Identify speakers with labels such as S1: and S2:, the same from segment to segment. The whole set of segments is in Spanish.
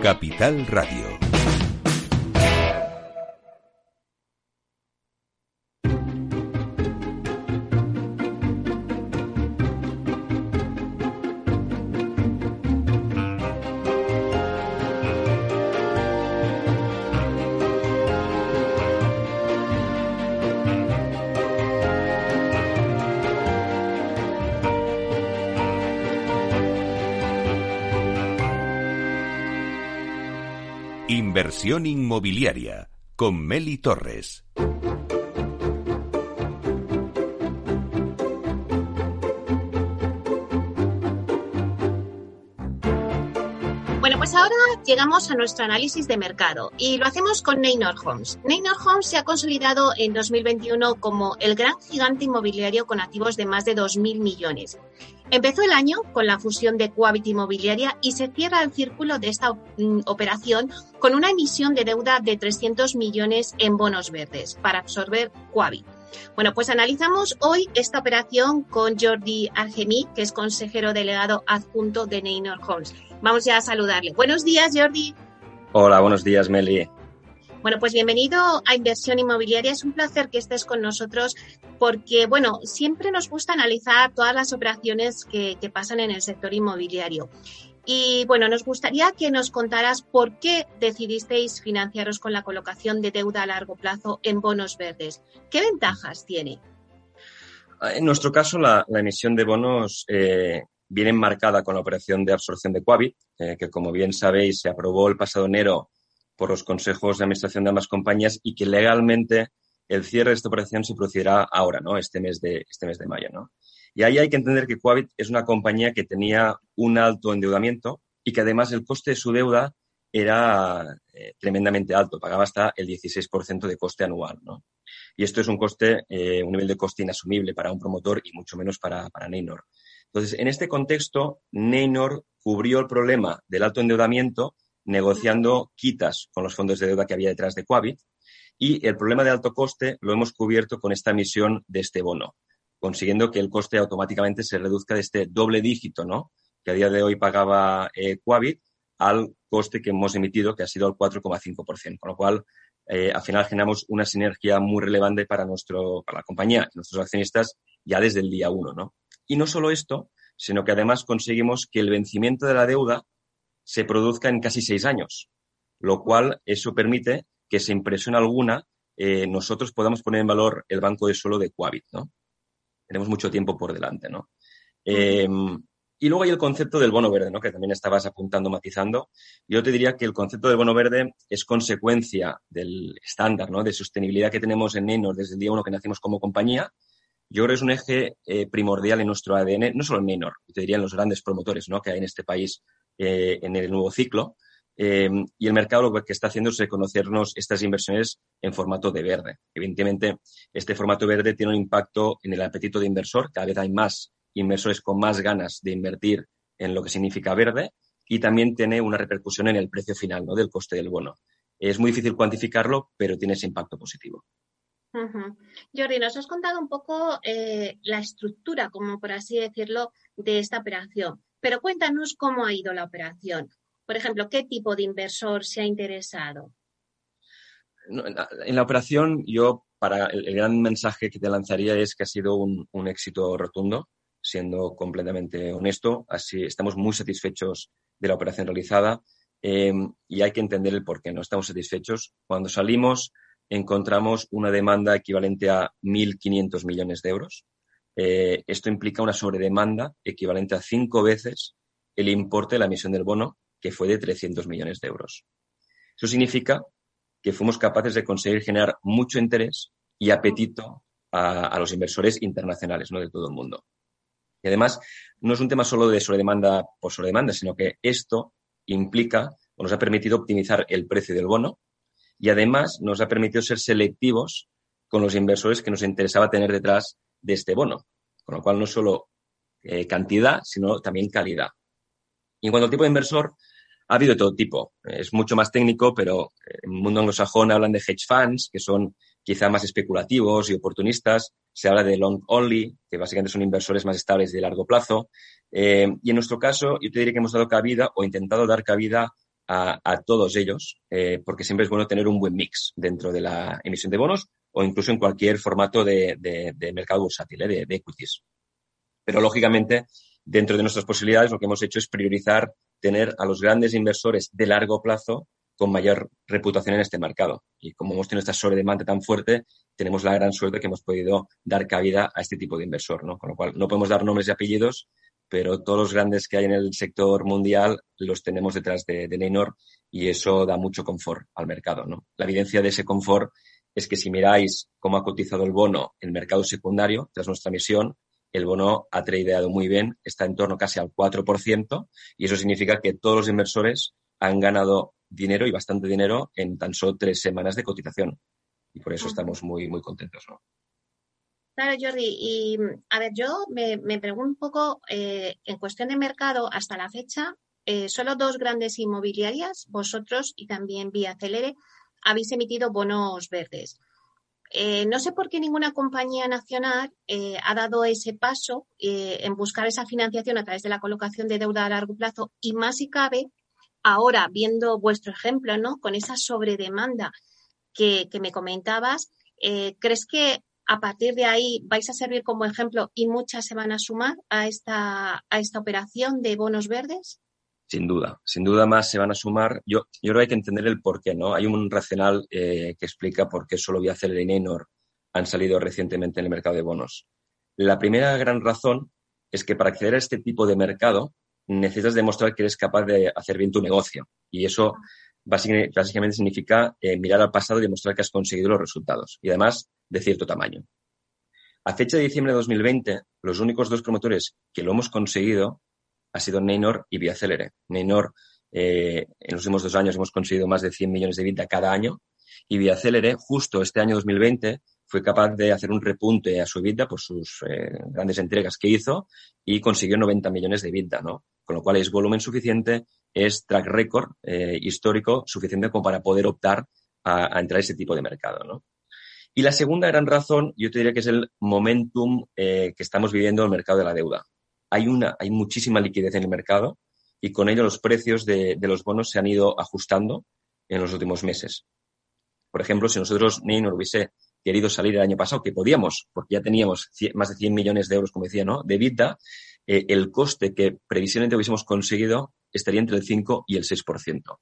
S1: Capital Radio. Inmobiliaria con Meli Torres.
S2: Bueno, pues ahora llegamos a nuestro análisis de mercado y lo hacemos con Neynor Homes. Neynor Homes se ha consolidado en 2021 como el gran gigante inmobiliario con activos de más de 2.000 millones. Empezó el año con la fusión de Coavit Inmobiliaria y se cierra el círculo de esta mm, operación con una emisión de deuda de 300 millones en bonos verdes para absorber Coavit. Bueno, pues analizamos hoy esta operación con Jordi Argemí, que es consejero delegado adjunto de Neynor Homes. Vamos ya a saludarle. Buenos días, Jordi.
S3: Hola, buenos días, Meli.
S2: Bueno, pues bienvenido a Inversión Inmobiliaria. Es un placer que estés con nosotros porque, bueno, siempre nos gusta analizar todas las operaciones que, que pasan en el sector inmobiliario. Y bueno, nos gustaría que nos contaras por qué decidisteis financiaros con la colocación de deuda a largo plazo en bonos verdes. ¿Qué ventajas tiene?
S3: En nuestro caso, la, emisión de bonos eh, viene enmarcada con la operación de absorción de Quabit, eh, que como bien sabéis se aprobó el pasado enero por los consejos de administración de ambas compañías y que legalmente el cierre de esta operación se producirá ahora, ¿no? Este mes de, este mes de mayo, ¿no? Y ahí hay que entender que Quabit es una compañía que tenía un alto endeudamiento y que además el coste de su deuda era eh, tremendamente alto, pagaba hasta el 16% de coste anual, ¿no? Y esto es un coste, eh, un nivel de coste inasumible para un promotor y mucho menos para, para Neynor. Entonces, en este contexto, Neynor cubrió el problema del alto endeudamiento negociando quitas con los fondos de deuda que había detrás de Quabit y el problema de alto coste lo hemos cubierto con esta emisión de este bono, consiguiendo que el coste automáticamente se reduzca de este doble dígito, ¿no? Que a día de hoy pagaba eh, al coste que hemos emitido, que ha sido el 4,5%, con lo cual eh, al final generamos una sinergia muy relevante para, nuestro, para la compañía nuestros accionistas ya desde el día uno, ¿no? Y no solo esto, sino que además conseguimos que el vencimiento de la deuda se produzca en casi seis años, lo cual eso permite que sin presión alguna eh, nosotros podamos poner en valor el banco de suelo de Coavit, ¿no? Tenemos mucho tiempo por delante, ¿no? Eh, y luego hay el concepto del bono verde, ¿no? Que también estabas apuntando, matizando. Yo te diría que el concepto del bono verde es consecuencia del estándar, ¿no? De sostenibilidad que tenemos en Neynor desde el día uno que nacimos como compañía yo creo que es un eje eh, primordial en nuestro ADN, no solo en Menor, te diría en los grandes promotores ¿no? que hay en este país eh, en el nuevo ciclo. Eh, y el mercado lo que está haciendo es reconocernos estas inversiones en formato de verde. Evidentemente, este formato verde tiene un impacto en el apetito de inversor. Cada vez hay más inversores con más ganas de invertir en lo que significa verde y también tiene una repercusión en el precio final ¿no? del coste del bono. Es muy difícil cuantificarlo, pero tiene ese impacto positivo.
S2: Jordi, nos has contado un poco eh, la estructura, como por así decirlo, de esta operación, pero cuéntanos cómo ha ido la operación. Por ejemplo, ¿qué tipo de inversor se ha interesado?
S3: En la, operación, yo, para el, gran mensaje que te lanzaría es que ha sido un, éxito rotundo, siendo completamente honesto. Así estamos muy satisfechos de la operación realizada eh, y hay que entender el por qué no estamos satisfechos. Cuando salimos encontramos una demanda equivalente a 1.500 millones de euros. Eh, esto implica una sobredemanda equivalente a cinco veces el importe de la emisión del bono, que fue de 300 millones de euros. Eso significa que fuimos capaces de conseguir generar mucho interés y apetito a, los inversores internacionales ¿no? de todo el mundo. Y además, no es un tema solo de sobredemanda por sobredemanda, sino que esto implica o nos ha permitido optimizar el precio del bono, y además nos ha permitido ser selectivos con los inversores que nos interesaba tener detrás de este bono. Con lo cual, no solo eh, cantidad, sino también calidad. Y en cuanto al tipo de inversor, ha habido todo tipo. Es mucho más técnico, pero en el mundo anglosajón hablan de hedge funds, que son quizá más especulativos y oportunistas. Se habla de long only, que básicamente son inversores más estables de largo plazo. Eh, y en nuestro caso, yo te diría que hemos dado cabida o intentado dar cabida a, todos ellos, eh, porque siempre es bueno tener un buen mix dentro de la emisión de bonos o incluso en cualquier formato de, mercado bursátil, ¿eh? de, equities. Pero lógicamente, dentro de nuestras posibilidades, lo que hemos hecho es priorizar tener a los grandes inversores de largo plazo con mayor reputación en este mercado. Y como hemos tenido esta sobredemanda tan fuerte, tenemos la gran suerte que hemos podido dar cabida a este tipo de inversor, ¿no? Con lo cual, no podemos dar nombres y apellidos, pero todos los grandes que hay en el sector mundial los tenemos detrás de, de Neynor y eso da mucho confort al mercado, ¿no? La evidencia de ese confort es que si miráis cómo ha cotizado el bono en el mercado secundario tras nuestra emisión, el bono ha tradeado muy bien, está en torno casi al 4%, y eso significa que todos los inversores han ganado dinero y bastante dinero en tan solo tres semanas de cotización. Y por eso estamos muy, muy contentos, ¿no?
S2: Claro, Jordi. Y a ver, yo me, pregunto un poco, eh, en cuestión de mercado, hasta la fecha, eh, solo dos grandes inmobiliarias, vosotros y también Vía Celere, habéis emitido bonos verdes. Eh, no sé por qué ninguna compañía nacional ha dado ese paso en buscar esa financiación a través de la colocación de deuda a largo plazo y más si cabe Ahora, viendo vuestro ejemplo, ¿no? Con esa sobredemanda que, me comentabas, eh, ¿crees que a partir de ahí vais a servir como ejemplo y muchas se van a sumar a esta, a esta operación de bonos verdes?
S3: Sin duda, sin duda más se van a sumar. Yo, yo creo que hay que entender el por qué, ¿no? Hay un racional eh, que explica por qué solo Viacer y Nenor han salido recientemente en el mercado de bonos. La primera gran razón es que para acceder a este tipo de mercado necesitas demostrar que eres capaz de hacer bien tu negocio. Y eso básicamente significa eh, mirar al pasado y demostrar que has conseguido los resultados. Y además de cierto tamaño. A fecha de diciembre de 2020, los únicos dos promotores que lo hemos conseguido ha sido Neynor y Viacelere. Neynor, eh, en los últimos dos años hemos conseguido más de 100 millones de vida cada año y Viacelere, justo este año 2020, fue capaz de hacer un repunte a su vida por sus eh, grandes entregas que hizo y consiguió 90 millones de vida, ¿no? Con lo cual es volumen suficiente, es track record eh, histórico suficiente como para poder optar a, entrar a ese tipo de mercado, ¿no? Y la segunda gran razón, yo te diría que es el momentum eh, que estamos viviendo en el mercado de la deuda. Hay una, hay muchísima liquidez en el mercado y con ello los precios de, los bonos se han ido ajustando en los últimos meses. Por ejemplo, si nosotros Neynor hubiese querido salir el año pasado, que podíamos, porque ya teníamos más de 100 millones de euros, como decía, ¿no? De vida, eh, el coste que previsiblemente hubiésemos conseguido estaría entre el 5 y el 6%.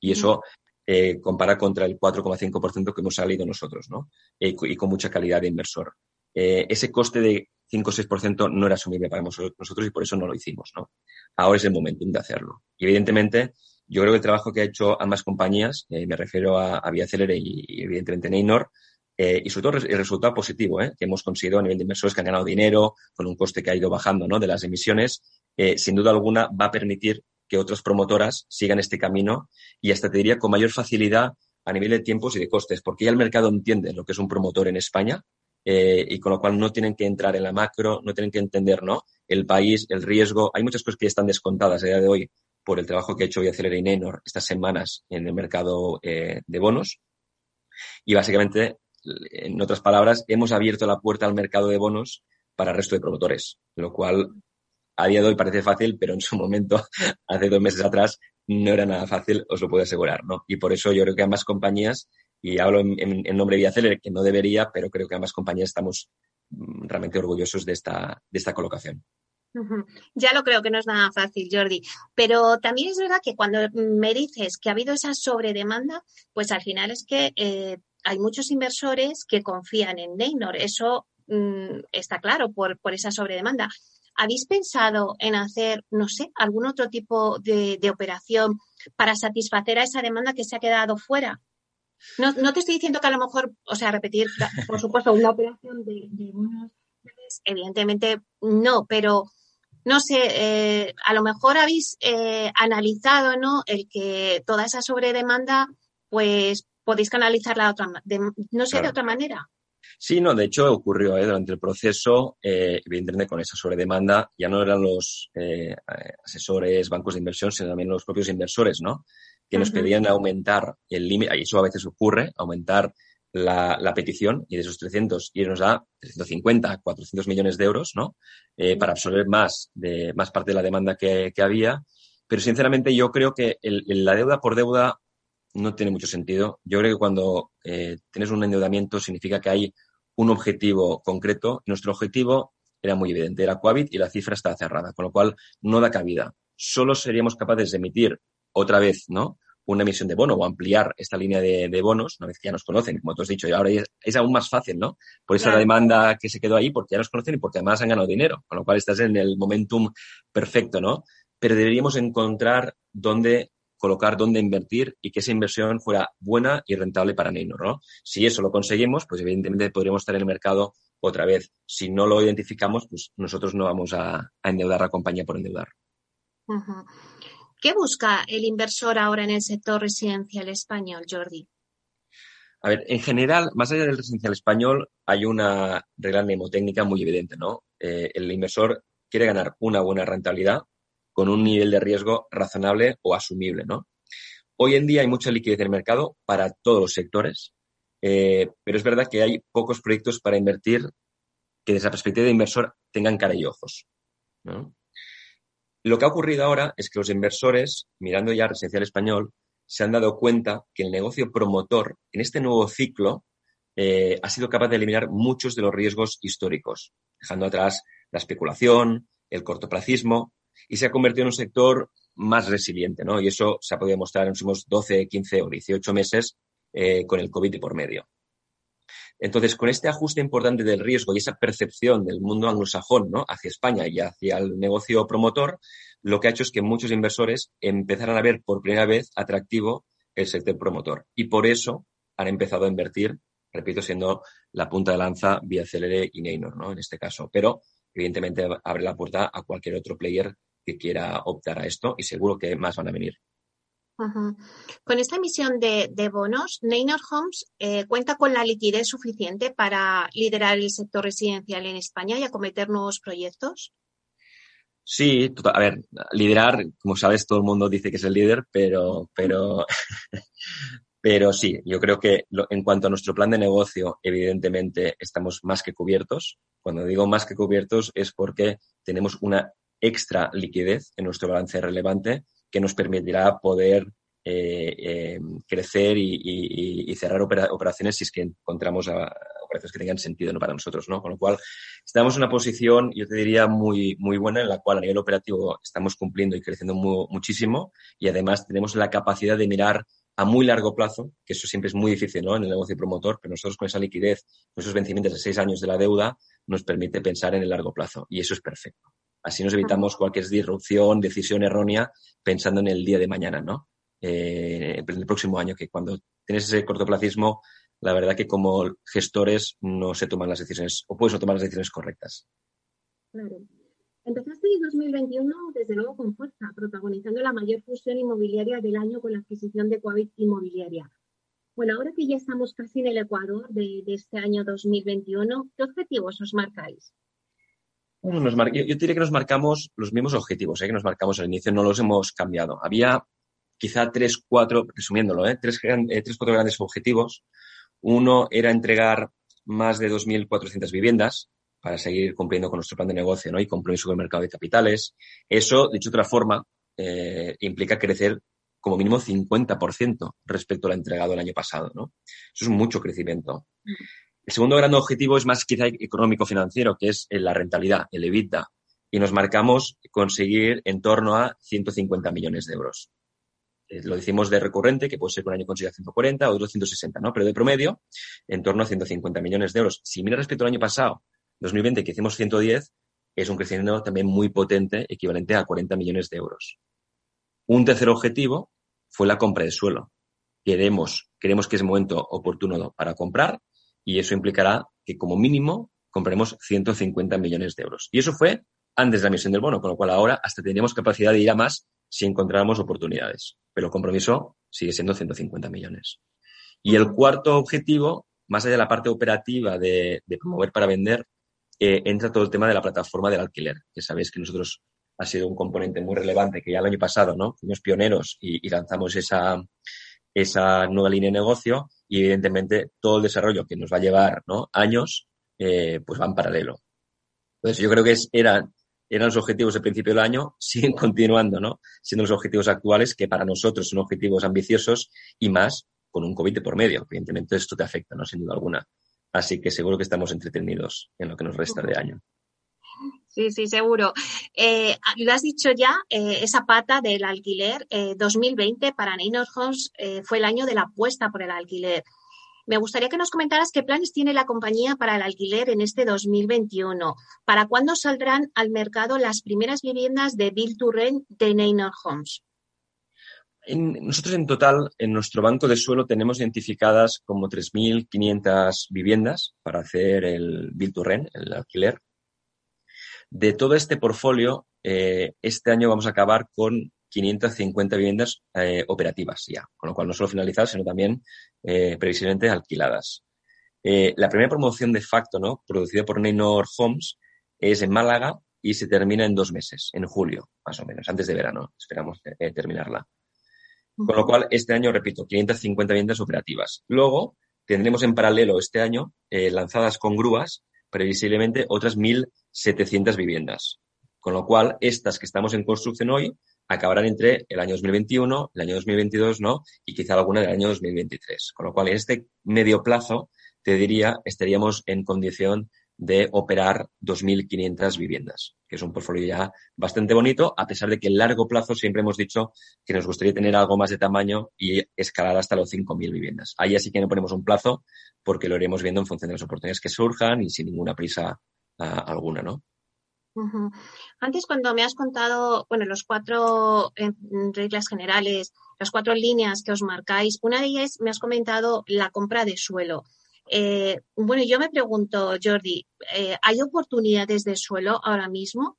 S3: Y eso eh, compara contra el 4,5% que hemos salido nosotros, ¿no? Eh, y con mucha calidad de inversor. ese coste de 5 o 6% no era asumible para nosotros y por eso no lo hicimos, ¿no? Ahora es el momento de hacerlo. Y evidentemente, yo creo que el trabajo que ha hecho ambas compañías, me refiero a, a Vía y, y, evidentemente Neynor, eh, y sobre todo el resultado positivo ¿eh? que hemos conseguido a nivel de inversores que han ganado dinero con un coste que ha ido bajando ¿no? de las emisiones, eh, sin duda alguna va a permitir que otras promotoras sigan este camino y hasta te diría con mayor facilidad a nivel de tiempos y de costes, porque ya el mercado entiende lo que es un promotor en España y con lo cual no tienen que entrar en la macro, no tienen que entender ¿no? el país, el riesgo. Hay muchas cosas que están descontadas a día de hoy por el trabajo que ha hecho Viacelera y Nenor estas semanas en el mercado de bonos. Y básicamente en otras palabras, hemos abierto la puerta al mercado de bonos para el resto de promotores, lo cual a día de hoy parece fácil, pero en su momento, hace dos meses atrás, no era nada fácil, os lo puedo asegurar, ¿no? Y por eso yo creo que ambas compañías, y hablo en, nombre de Viaceler, que no debería, pero creo que ambas compañías estamos mm, realmente orgullosos de esta, de esta colocación.
S2: Ya lo creo que no es nada fácil, Jordi. Pero también es verdad que cuando me dices que ha habido esa sobredemanda, pues al final es que eh, hay muchos inversores que confían en Neynor. Eso mm, está claro por, por esa sobredemanda. ¿Habéis pensado en hacer, no sé, algún otro tipo de, operación para satisfacer a esa demanda que se ha quedado fuera? No, no, te estoy diciendo que a lo mejor, o sea, repetir, por supuesto, una operación de, bonos, evidentemente no, pero no sé, eh, a lo mejor habéis eh, analizado, ¿no? El que toda esa sobredemanda, pues podéis canalizarla otra, no sé, de otra manera.
S3: Sí, no, de hecho ocurrió ¿eh? durante el proceso, eh, evidentemente con esa sobredemanda, ya no eran los eh, asesores, bancos de inversión, sino también los propios inversores, ¿no? Que nos pedían aumentar el límite, y eso a veces ocurre, aumentar la, la, petición y de esos 300 irnos a 350, 400 millones de euros, ¿no? Eh, para absorber más, de, más parte de la demanda que, que había pero sinceramente yo creo que la deuda por deuda no tiene mucho sentido. Yo creo que cuando eh, tienes un endeudamiento significa que hay un objetivo concreto. Nuestro objetivo era muy evidente, era Coavit y la cifra estaba cerrada, con lo cual no da cabida. Solo seríamos capaces de emitir otra vez, ¿no? Una emisión de bono o ampliar esta línea de, bonos, una vez que ya nos conocen, como tú has dicho, y ahora es, aún más fácil, ¿no? Por esa demanda que se quedó ahí, porque ya nos conocen y porque además han ganado dinero, con lo cual estás en el momentum perfecto, ¿no? Pero deberíamos encontrar dónde colocar dónde invertir y que esa inversión fuera buena y rentable para Neynor, ¿no? Si eso lo conseguimos, pues evidentemente podríamos estar en el mercado otra vez. Si no lo identificamos, pues nosotros no vamos a, endeudar a la compañía por endeudar.
S2: ¿Qué busca el inversor ahora en el sector residencial español, Jordi?
S3: A ver, en general, más allá del residencial español, hay una regla mnemotécnica muy evidente, ¿no? Eh, el inversor quiere ganar una buena rentabilidad con un nivel de riesgo razonable o asumible, ¿no? Hoy en día hay mucha liquidez en el mercado para todos los sectores, eh, pero es verdad que hay pocos proyectos para invertir que desde la perspectiva de inversor tengan cara y ojos. Lo que ha ocurrido ahora es que los inversores, mirando ya Residencial Español, se han dado cuenta que el negocio promotor en este nuevo ciclo eh, ha sido capaz de eliminar muchos de los riesgos históricos, dejando atrás la especulación, el cortoplacismo y se ha convertido en un sector más resiliente, ¿no? Y eso se ha podido mostrar en los últimos 12, 15 o 18 meses eh, con el COVID y por medio. Entonces, con este ajuste importante del riesgo y esa percepción del mundo anglosajón ¿no? hacia España y hacia el negocio promotor, lo que ha hecho es que muchos inversores empezaran a ver por primera vez atractivo el sector promotor. Y por eso han empezado a invertir, repito, siendo la punta de lanza vía Celere y Neynor, ¿no? En este caso. Pero, evidentemente, abre la puerta a cualquier otro player que quiera optar a esto y seguro que más van a venir.
S2: Con esta emisión de, bonos, Neynor Homes eh, cuenta con la liquidez suficiente para liderar el sector residencial en España y acometer nuevos proyectos.
S3: Sí, a ver, liderar, como sabes, todo el mundo dice que es el líder, pero, pero, pero sí, yo creo que en cuanto a nuestro plan de negocio, evidentemente estamos más que cubiertos. Cuando digo más que cubiertos es porque tenemos una extra liquidez en nuestro balance relevante que nos permitirá poder eh, eh, crecer y, cerrar operaciones si es que encontramos operaciones que tengan sentido ¿no? para nosotros, ¿no? Con lo cual, estamos en una posición, yo te diría, muy, muy buena en la cual a nivel operativo estamos cumpliendo y creciendo muchísimo y además tenemos la capacidad de mirar a muy largo plazo, que eso siempre es muy difícil ¿no? en el negocio promotor, pero nosotros con esa liquidez, con esos vencimientos de seis años de la deuda, nos permite pensar en el largo plazo y eso es perfecto. Así nos evitamos cualquier disrupción, decisión errónea pensando en el día de mañana, ¿no? Eh, en el próximo año, que cuando tienes ese cortoplacismo, la verdad que como gestores no se toman las decisiones, o puedes no tomar las decisiones correctas.
S2: Claro. Empezaste en 2021, desde luego, con fuerza, protagonizando la mayor fusión inmobiliaria del año con la adquisición de Coavit Inmobiliaria. Bueno, ahora que ya estamos casi en el Ecuador de, de este año 2021, ¿qué objetivos os marcáis?
S3: Yo, diría que nos marcamos los mismos objetivos ¿eh? que nos marcamos al inicio, no los hemos cambiado. Había quizá tres, cuatro, resumiéndolo, ¿eh? tres, eh, tres, cuatro grandes objetivos. Uno era entregar más de 2.400 viviendas para seguir cumpliendo con nuestro plan de negocio y compromiso con el mercado de capitales. Eso, dicho de otra forma, implica crecer como mínimo 50% respecto al entregado el año pasado. Eso es mucho crecimiento. El segundo gran objetivo es más quizá económico-financiero, que es la rentabilidad, el EBITDA. Y nos marcamos conseguir en torno a 150 millones de euros. Eh, lo decimos de recurrente, que puede ser que un año consiga 140, otro 160, ¿no? Pero de promedio, en torno a 150 millones de euros. Si mira respecto al año pasado, 2020, que hicimos 110, es un crecimiento también muy potente, equivalente a 40 millones de euros. Un tercer objetivo fue la compra de suelo. Queremos, queremos que es momento oportuno para comprar y eso implicará que como mínimo compraremos 150 millones de euros. Y eso fue antes de la emisión del bono, con lo cual ahora hasta tendríamos capacidad de ir a más si encontráramos oportunidades. Pero el compromiso sigue siendo 150 millones. Y el cuarto objetivo, más allá de la parte operativa de, promover para vender, eh, entra todo el tema de la plataforma del alquiler, que sabéis que nosotros ha sido un componente muy relevante, que ya el año pasado, ¿no? Fuimos pioneros y, y lanzamos esa, esa nueva línea de negocio y evidentemente todo el desarrollo que nos va a llevar años, eh, pues va en paralelo. Entonces yo creo que eran eran los objetivos del principio del año, siguen continuando, ¿no? Siendo los objetivos actuales que para nosotros son objetivos ambiciosos y más con un COVID por medio. Evidentemente esto te afecta, ¿no? Sin duda alguna. Así que seguro que estamos entretenidos en lo que nos resta de año.
S2: Sí, sí, seguro. Eh, lo has dicho ya, eh, esa pata del alquiler 2020 eh, para Neynor Homes fue el año de la apuesta por el alquiler. Me gustaría que nos comentaras qué planes tiene la compañía para el alquiler en este 2021. ¿Para cuándo saldrán al mercado las primeras viviendas de Build to Rent de Neynor Homes?
S3: nosotros en total, en nuestro banco de suelo tenemos identificadas como 3.500 viviendas para hacer el Build to Rent, el alquiler. De todo este portfolio, eh, este año vamos a acabar con 550 viviendas eh, operativas ya, con lo cual no solo finalizadas, sino también eh, previsiblemente alquiladas. La primera promoción de facto, ¿no? Producida por Neynor Homes, es en Málaga y se termina en dos meses, en julio, más o menos, antes de verano. Esperamos terminarla. Con lo cual, este año, repito, 550 viviendas operativas. Luego, tendremos en paralelo este año, lanzadas con grúas, previsiblemente otras 1.700 viviendas. Con lo cual, estas que estamos en construcción hoy acabarán entre el año 2021, el año 2022, ¿no? Y quizá alguna del año 2023. Con lo cual, en este medio plazo, te diría, estaríamos en condición de operar 2.500 viviendas, que es un portfolio ya bastante bonito, a pesar de que en largo plazo siempre hemos dicho que nos gustaría tener algo más de tamaño y escalar hasta los 5.000 viviendas. Ahí así que no ponemos un plazo porque lo iremos viendo en función de las oportunidades que surjan y sin ninguna prisa alguna, ¿no?
S2: Antes, cuando me has contado, bueno, los cuatro eh, reglas generales, las cuatro líneas que os marcáis, una de ellas me has comentado la compra de suelo. Eh, bueno, yo me pregunto, Jordi, eh, ¿hay oportunidades de suelo ahora mismo?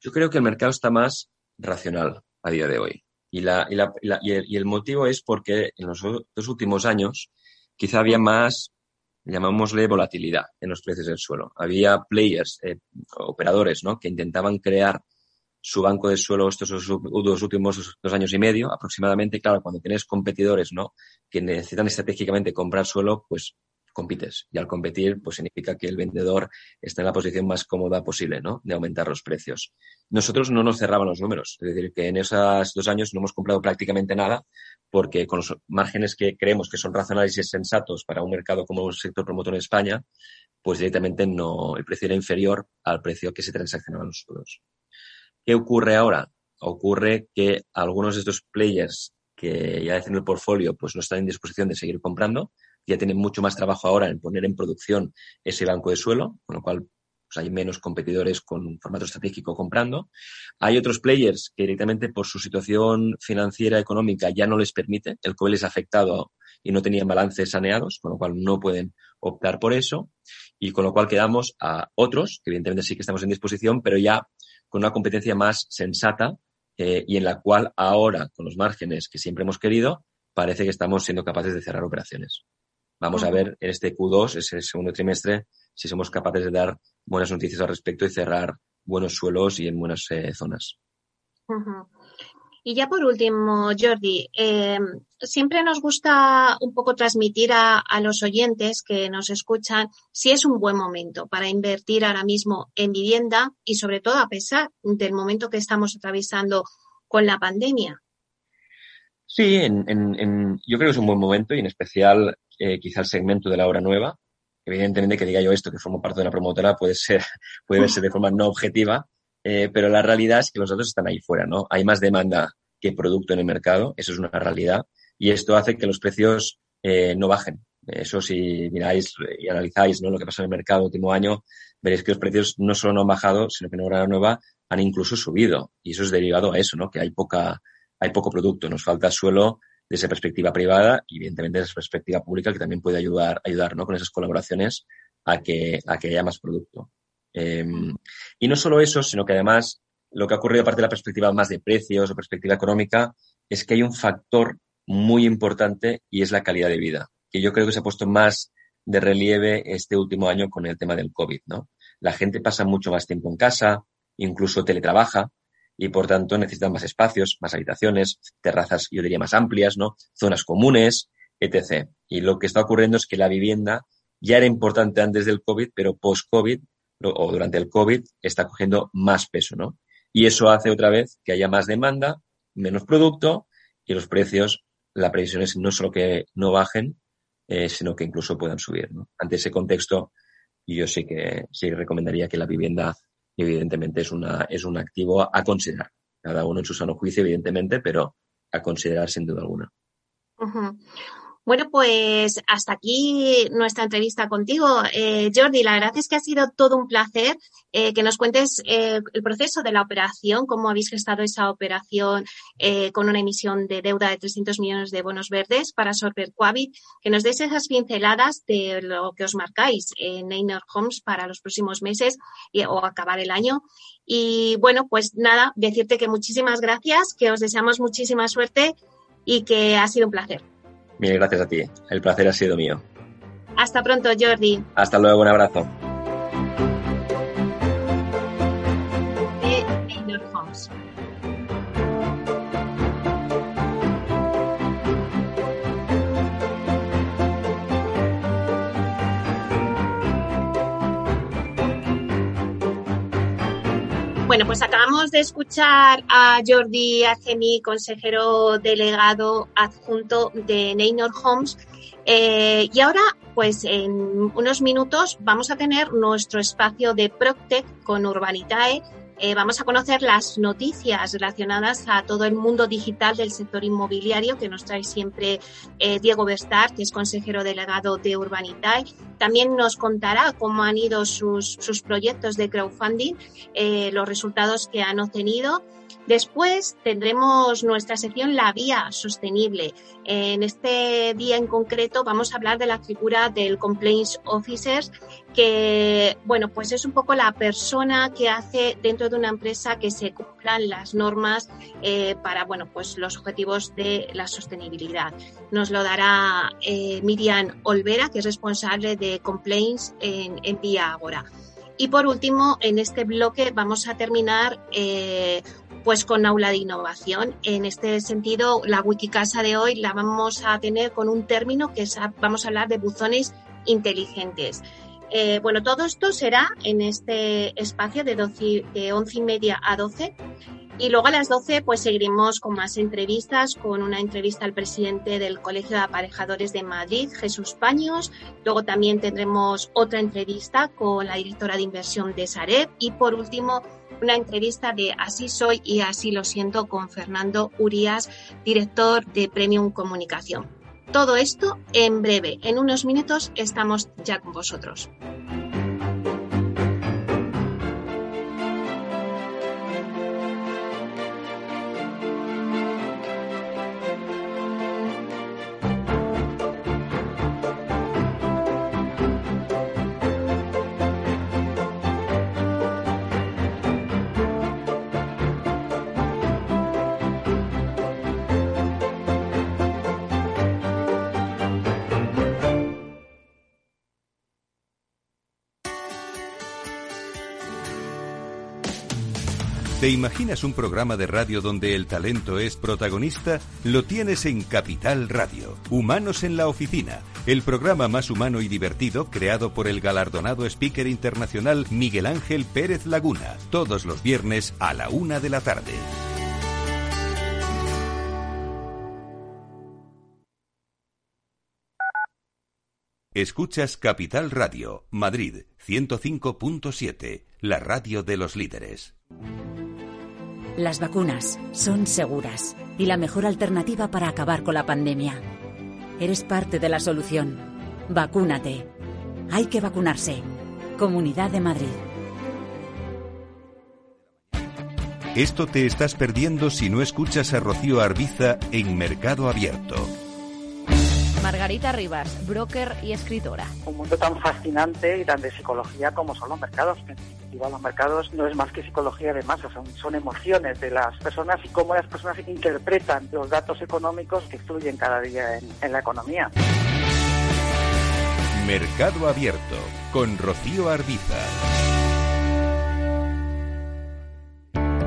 S3: Yo creo que el mercado está más racional a día de hoy. Y, la, y, la, y, el, y el motivo es porque en los dos últimos años quizá había más llamámosle volatilidad en los precios del suelo. Había players, eh, operadores, ¿no? Que intentaban crear su banco de suelo estos dos últimos dos años y medio aproximadamente. Claro, cuando tienes competidores, ¿no? Que necesitan estratégicamente comprar suelo, pues compites. Y al competir, pues significa que el vendedor está en la posición más cómoda posible, ¿no? De aumentar los precios. Nosotros no nos cerraban los números. Es decir, que en esos dos años no hemos comprado prácticamente nada porque con los márgenes que creemos que son razonables y sensatos para un mercado como el sector promotor en España, pues directamente no, el precio era inferior al precio que se transaccionaban los suelos. ¿Qué ocurre ahora? Ocurre que algunos de estos players que ya hacen el portfolio pues no están en disposición de seguir comprando, ya tienen mucho más trabajo ahora en poner en producción ese banco de suelo, con lo cual pues hay menos competidores con un formato estratégico comprando. Hay otros players que directamente por su situación financiera económica ya no les permite, el COVID les ha afectado y no tenían balances saneados, con lo cual no pueden optar por eso y con lo cual quedamos a otros, que evidentemente sí que estamos en disposición, pero ya con una competencia más sensata eh, y en la cual ahora, con los márgenes que siempre hemos querido, parece que estamos siendo capaces de cerrar operaciones. Vamos a ver en este Q2, ese segundo trimestre, si somos capaces de dar buenas noticias al respecto y cerrar buenos suelos y en buenas eh, zonas.
S2: Y ya por último, Jordi, eh, siempre nos gusta un poco transmitir a, los oyentes que nos escuchan si es un buen momento para invertir ahora mismo en vivienda y sobre todo a pesar del momento que estamos atravesando con la pandemia.
S3: Sí, yo creo que es un buen momento y en especial eh, quizá el segmento de la obra nueva. Evidentemente que diga yo esto, que formo parte de una promotora, puede ser, puede verse de forma no objetiva, eh, pero la realidad es que los datos están ahí fuera, ¿no? Hay más demanda que producto en el mercado, eso es una realidad, y esto hace que los precios eh, no bajen. Eso si miráis y analizáis ¿no? lo que pasa en el mercado el último año, veréis que los precios no solo no han bajado, sino que en obra nueva han incluso subido. Y eso es derivado a eso, ¿no? Que hay poca, hay poco producto, nos falta suelo de esa perspectiva privada y evidentemente de esa perspectiva pública que también puede ayudar, ayudar ¿no? con esas colaboraciones a que, a que haya más producto. Em, y no solo eso, sino que además lo que ha ocurrido aparte de la perspectiva más de precios o perspectiva económica es que hay un factor muy importante y es la calidad de vida, que yo creo que se ha puesto más de relieve este último año con el tema del COVID, ¿no? La gente pasa mucho más tiempo en casa, incluso teletrabaja, y por tanto necesitan más espacios, más habitaciones, terrazas, yo diría, más amplias, ¿no? Zonas comunes, etc. Y lo que está ocurriendo es que la vivienda ya era importante antes del COVID, pero post-COVID o durante el COVID está cogiendo más peso, ¿no? Y eso hace otra vez que haya más demanda, menos producto y los precios, la previsión es no solo que no bajen, eh, sino que incluso puedan subir. ¿no? Ante ese contexto, yo sí que sí recomendaría que la vivienda, evidentemente, es, una, es un activo a considerar. Cada uno en su sano juicio, evidentemente, pero a considerar sin duda alguna.
S2: Bueno, pues hasta aquí nuestra entrevista contigo. Eh, Jordi, la verdad es que ha sido todo un placer eh, que nos cuentes eh, el proceso de la operación, cómo habéis gestado esa operación con una emisión de deuda de 300 millones de bonos verdes para absorber Coavit, que nos des esas pinceladas de lo que os marcáis en Neynor Homes para los próximos meses o acabar el año. Y bueno, pues nada, decirte que muchísimas gracias, que os deseamos muchísima suerte y que ha sido un placer.
S3: Mil gracias a ti. El placer ha sido mío.
S2: Hasta pronto, Jordi.
S3: Hasta luego, un abrazo.
S2: Bueno, pues acabamos de escuchar a Jordi Argemi, consejero delegado adjunto de Neynor Homes. Eh, y ahora, pues en unos minutos vamos a tener nuestro espacio de Proctec con Urbanitae eh, vamos a conocer las noticias relacionadas a todo el mundo digital del sector inmobiliario que nos trae siempre eh, Diego Bestar, que es consejero delegado de Urbanitae. También nos contará cómo han ido sus, proyectos de crowdfunding, eh, los resultados que han obtenido Después tendremos nuestra sección La Vía Sostenible. En este día en concreto vamos a hablar de la figura del Complaints Officer, que, bueno, pues es un poco la persona que hace dentro de una empresa que se cumplan las normas eh, para, bueno, pues los objetivos de la sostenibilidad. Nos lo dará eh, Miriam Olvera, que es responsable de Complaints en, en Vía Agora. Y por último, en este bloque vamos a terminar eh, pues con aula de innovación. En este sentido, la Wikicasa de hoy la vamos a tener con un término que es, vamos a hablar de buzones inteligentes. Eh, bueno, todo esto será en este espacio de, 12, de 11 y media a 12 y luego a las 12 pues seguiremos con más entrevistas, con una entrevista al presidente del Colegio de Aparejadores de Madrid, Jesús Paños. Luego también tendremos otra entrevista con la directora de inversión de Sareb. Y por último, una entrevista de Así soy y así lo siento con Fernando Urias, director de Premium Comunicación. Todo esto en breve. En unos minutos estamos ya con vosotros.
S1: ¿Te imaginas un programa de radio donde el talento es protagonista? Lo tienes en Capital Radio, Humanos en la Oficina, el programa más humano y divertido creado por el galardonado speaker internacional Miguel Ángel Pérez Laguna, todos los viernes a la una de la tarde. Escuchas Capital Radio, Madrid 105.7, la radio de los líderes.
S4: Las vacunas son seguras y la mejor alternativa para acabar con la pandemia. Eres parte de la solución. Vacúnate. Hay que vacunarse. Comunidad de Madrid.
S1: Esto te estás perdiendo si no escuchas a Rocío Arbiza en Mercado Abierto.
S5: Margarita Rivas, broker y escritora.
S6: Un mundo tan fascinante y tan de psicología como son los mercados. En los mercados no es más que psicología de masas, son, emociones de las personas y cómo las personas interpretan los datos económicos que fluyen cada día en, en la economía.
S1: Mercado Abierto con Rocío Arbiza.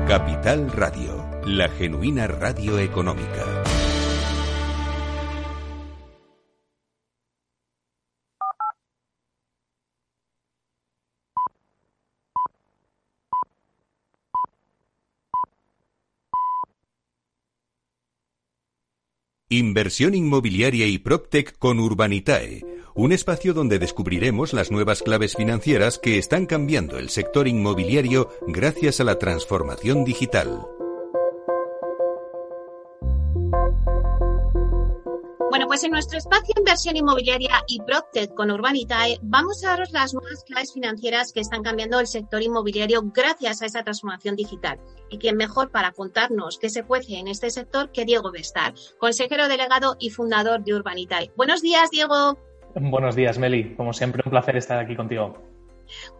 S1: Capital Radio, la genuina radio económica. Inversión inmobiliaria y PropTech con Urbanitae, un espacio donde descubriremos las nuevas claves financieras que están cambiando el sector inmobiliario gracias a la transformación digital.
S2: Pues en nuestro espacio Inversión Inmobiliaria y PropTech con Urbanitae vamos a daros las nuevas claves financieras que están cambiando el sector inmobiliario gracias a esa transformación digital. Y quién mejor para contarnos qué se cuece en este sector que Diego Bestar, consejero delegado y fundador de Urbanitae. Buenos días, Diego.
S7: Buenos días, Meli. Como siempre, un placer estar aquí contigo.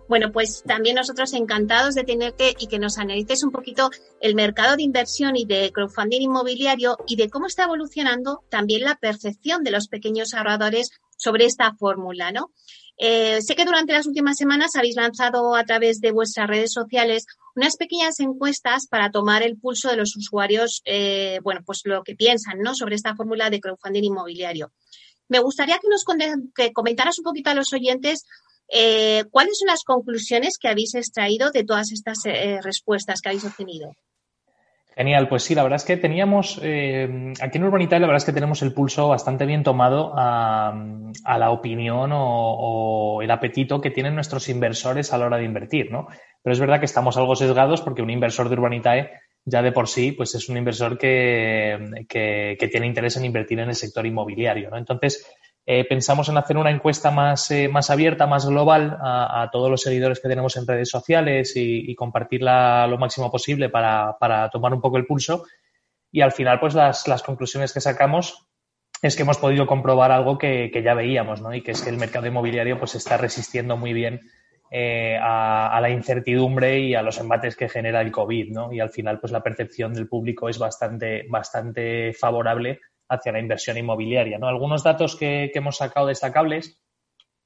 S2: Bueno, pues también nosotros encantados de tenerte y que nos analices un poquito el mercado de inversión y de crowdfunding inmobiliario y de cómo está evolucionando también la percepción de los pequeños ahorradores sobre esta fórmula, ¿no? Eh, sé que durante las últimas semanas habéis lanzado a través de vuestras redes sociales unas pequeñas encuestas para tomar el pulso de los usuarios, eh, bueno, pues lo que piensan, ¿no? Sobre esta fórmula de crowdfunding inmobiliario. Me gustaría que nos que comentaras un poquito a los oyentes eh, ¿Cuáles son las conclusiones que habéis extraído de todas estas eh, respuestas que habéis obtenido?
S7: Genial, pues sí, la verdad es que teníamos, eh, aquí en Urbanita la verdad es que tenemos el pulso bastante bien tomado a, la opinión o, el apetito que tienen nuestros inversores a la hora de invertir, ¿no? Pero es verdad que estamos algo sesgados porque un inversor de Urbanitae ya de por sí, pues es un inversor que tiene interés en invertir en el sector inmobiliario, ¿no? Entonces, eh, pensamos en hacer una encuesta más, eh, más abierta, más global a, todos los seguidores que tenemos en redes sociales y, compartirla lo máximo posible para, tomar un poco el pulso. Y al final, pues las, conclusiones que sacamos es que hemos podido comprobar algo que, ya veíamos, ¿no? Y que es que el mercado inmobiliario pues está resistiendo muy bien eh, a, la incertidumbre y a los embates que genera el COVID, ¿no? Y al final, pues la percepción del público es bastante, bastante favorable hacia la inversión inmobiliaria. ¿no? Algunos datos que, hemos sacado destacables,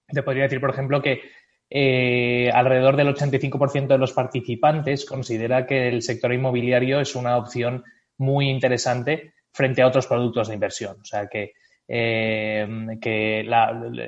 S7: te podría decir, por ejemplo, que eh, alrededor del 85% de los participantes considera que el sector inmobiliario es una opción muy interesante frente a otros productos de inversión. O sea que, eh, que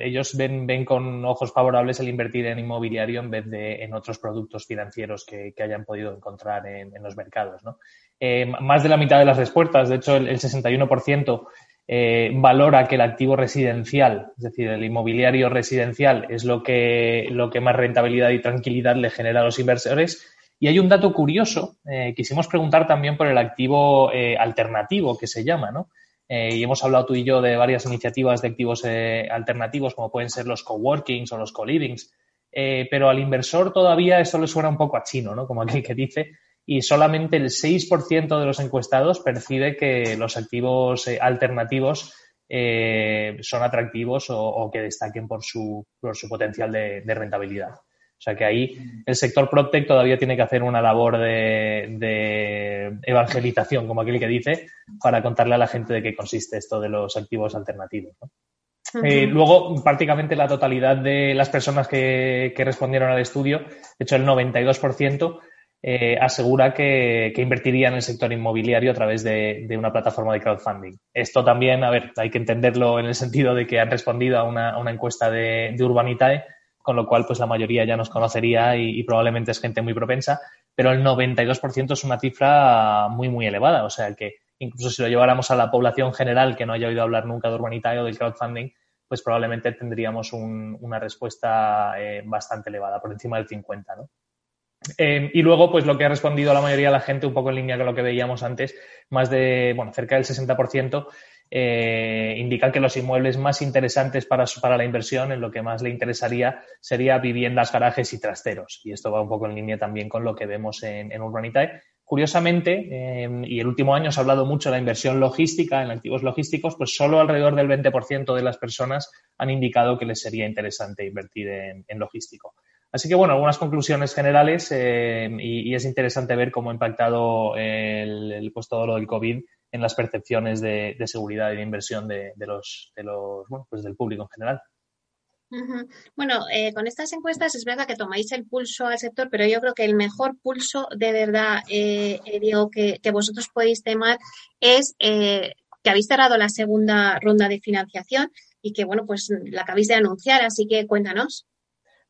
S7: ellos ven, ven, con ojos favorables el invertir en inmobiliario en vez de en otros productos financieros que, hayan podido encontrar en, en los mercados. ¿no? Eh, más de la mitad de las respuestas, de hecho el, 61% eh, valora que el activo residencial, es decir, el inmobiliario residencial es lo que, lo que más rentabilidad y tranquilidad le genera a los inversores. Y hay un dato curioso, eh, quisimos preguntar también por el activo alternativo que se llama, ¿no? y hemos hablado tú y yo de varias iniciativas de activos alternativos, como pueden ser los coworkings o los co-livings, pero al inversor todavía eso le suena un poco a chino, ¿no? Como aquel que dice, y solamente el 6% de los encuestados percibe que los activos eh, alternativos eh, son atractivos o, que destaquen por su, por su potencial de, rentabilidad. O sea que ahí el sector PropTech todavía tiene que hacer una labor de, evangelización, como aquel que dice, para contarle a la gente de qué consiste esto de los activos alternativos. Eh, luego, prácticamente la totalidad de las personas que, que respondieron al estudio, de hecho el 92%, eh, asegura que, invertiría en el sector inmobiliario a través de, una plataforma de crowdfunding. Esto también, a ver, hay que entenderlo en el sentido de que han respondido a una, encuesta de, Urbanitae, con lo cual pues la mayoría ya nos conocería y, probablemente es gente muy propensa, pero el 92% es una cifra muy, muy elevada. O sea que incluso si lo lleváramos a la población general que no haya oído hablar nunca de Urbanitae o del crowdfunding, pues probablemente tendríamos una respuesta eh, bastante elevada, por encima del 50, ¿no? Eh, y luego, pues lo que ha respondido la mayoría de la gente, un poco en línea con lo que veíamos antes, más de, bueno, cerca del 60%, eh, indican que los inmuebles más interesantes para, para la inversión, en lo que más le interesaría, sería viviendas, garajes y trasteros. Y esto va un poco en línea también con lo que vemos en, en Urbanitae. Curiosamente, eh, y el último año se ha hablado mucho de la inversión logística en activos logísticos, pues solo alrededor del 20% de las personas han indicado que les sería interesante invertir en logístico. Así que, bueno, algunas conclusiones generales eh, y, es interesante ver cómo ha impactado el, pues, todo lo del COVID en las percepciones de, seguridad y de inversión de, los, de los, bueno, pues del público en general.
S2: Bueno, eh, con estas encuestas es verdad que tomáis el pulso al sector, pero yo creo que el mejor pulso de verdad, eh, eh que, que, vosotros podéis tomar es que habéis cerrado la segunda ronda de financiación y que, bueno, pues la acabáis de anunciar, así que cuéntanos.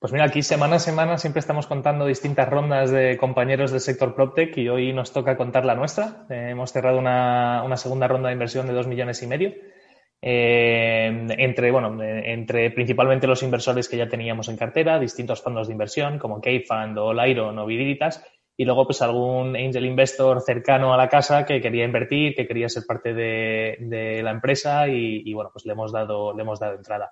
S7: Pues mira, aquí semana a semana siempre estamos contando distintas rondas de compañeros del sector PropTech y hoy nos toca contar la nuestra. Eh, hemos cerrado una, segunda ronda de inversión de dos millones y medio. Eh, entre, bueno, entre principalmente los inversores que ya teníamos en cartera, distintos fondos de inversión como K-Fund o Lyron o Viditas, y luego pues algún angel investor cercano a la casa que quería invertir, que quería ser parte de, la empresa y, y, bueno, pues le hemos dado, le hemos dado entrada.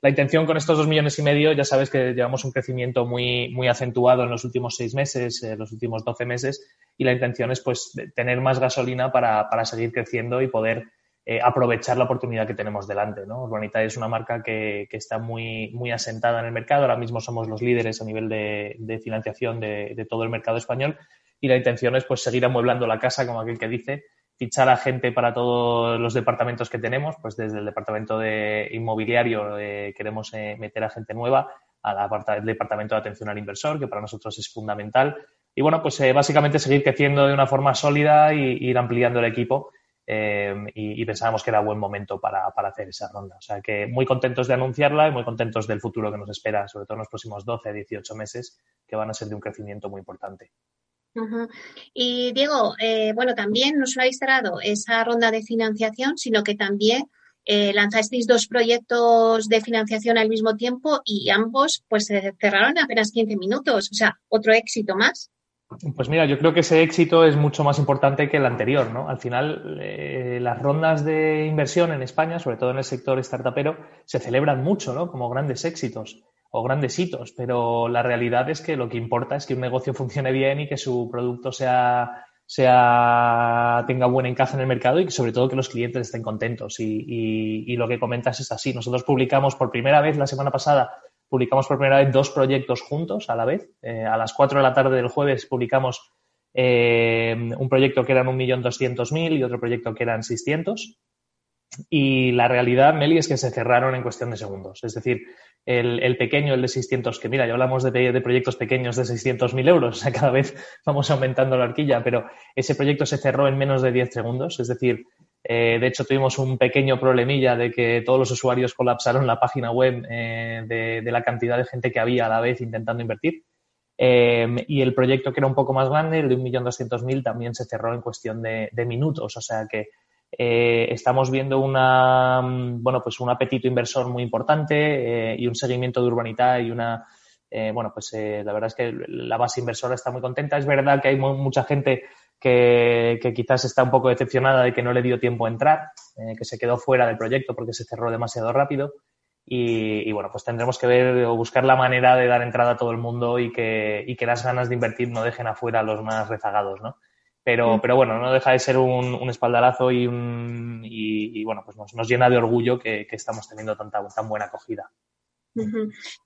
S7: La intención con estos dos millones y medio, ya sabes que llevamos un crecimiento muy, muy acentuado en los últimos seis meses, eh, los últimos doce meses, y la intención es pues tener más gasolina para, para seguir creciendo y poder eh, aprovechar la oportunidad que tenemos delante. ¿no? Urbanita es una marca que, que, está muy, muy asentada en el mercado. Ahora mismo somos los líderes a nivel de, de financiación de, de, todo el mercado español y la intención es pues seguir amueblando la casa, como aquel que dice, fichar a gente para todos los departamentos que tenemos, pues desde el departamento de inmobiliario eh, queremos eh, meter a gente nueva, al departamento de atención al inversor, que para nosotros es fundamental. Y bueno, pues eh, básicamente seguir creciendo de una forma sólida y, ir ampliando el equipo. y, pensábamos que era buen momento para, para, hacer esa ronda. O sea que muy contentos de anunciarla y muy contentos del futuro que nos espera, sobre todo en los próximos 12, 18 meses, que van a ser de un crecimiento muy importante.
S2: Y Diego, eh, bueno, también no solo habéis cerrado esa ronda de financiación, sino que también eh, lanzasteis dos proyectos de financiación al mismo tiempo y ambos pues se cerraron en apenas 15 minutos. O sea, otro éxito más.
S7: Pues mira, yo creo que ese éxito es mucho más importante que el anterior, ¿no? Al final, eh, las rondas de inversión en España, sobre todo en el sector startupero, se celebran mucho, ¿no? Como grandes éxitos o grandes hitos, pero la realidad es que lo que importa es que un negocio funcione bien y que su producto sea, sea tenga buen encaje en el mercado y que sobre todo que los clientes estén contentos. Y, y, lo que comentas es así. Nosotros publicamos por primera vez la semana pasada, publicamos por primera vez dos proyectos juntos a la vez. Eh, a las 4 de la tarde del jueves publicamos eh, un proyecto que eran 1.200.000 y otro proyecto que eran 600. Y la realidad, Meli, es que se cerraron en cuestión de segundos. Es decir, el, pequeño, el de 600, que mira, ya hablamos de, de proyectos pequeños de 600.000 euros, cada vez vamos aumentando la horquilla, pero ese proyecto se cerró en menos de 10 segundos, es decir, eh, de hecho tuvimos un pequeño problemilla de que todos los usuarios colapsaron la página web eh, de, la cantidad de gente que había a la vez intentando invertir. Eh, y el proyecto que era un poco más grande, el de 1.200.000, también se cerró en cuestión de minutos, o sea que eh, estamos viendo una, mm, bueno, pues un apetito inversor muy importante eh, y un seguimiento de urbanidad y una, eh, bueno, pues la verdad es que la base inversora está muy contenta. Es verdad que hay mucha gente que, que, quizás está un poco decepcionada de que no le dio tiempo a entrar, que se quedó fuera del proyecto porque se cerró demasiado rápido. Y, y, bueno, pues tendremos que ver o buscar la manera de dar entrada a todo el mundo y que, y que las ganas de invertir no dejen afuera a los más rezagados, ¿no? Pero, pero bueno, no deja de ser un, un espaldarazo y, un, y, bueno, pues nos, nos, llena de orgullo que, que estamos teniendo tanta, tan buena acogida.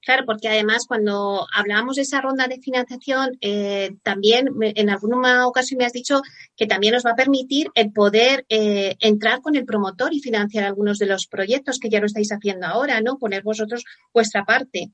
S2: Claro, porque además cuando hablábamos de esa ronda de financiación, eh, también en alguna ocasión me has dicho que también nos va a permitir el poder eh, entrar con el promotor y financiar algunos de los proyectos que ya lo estáis haciendo ahora, ¿no? Poner vosotros vuestra parte.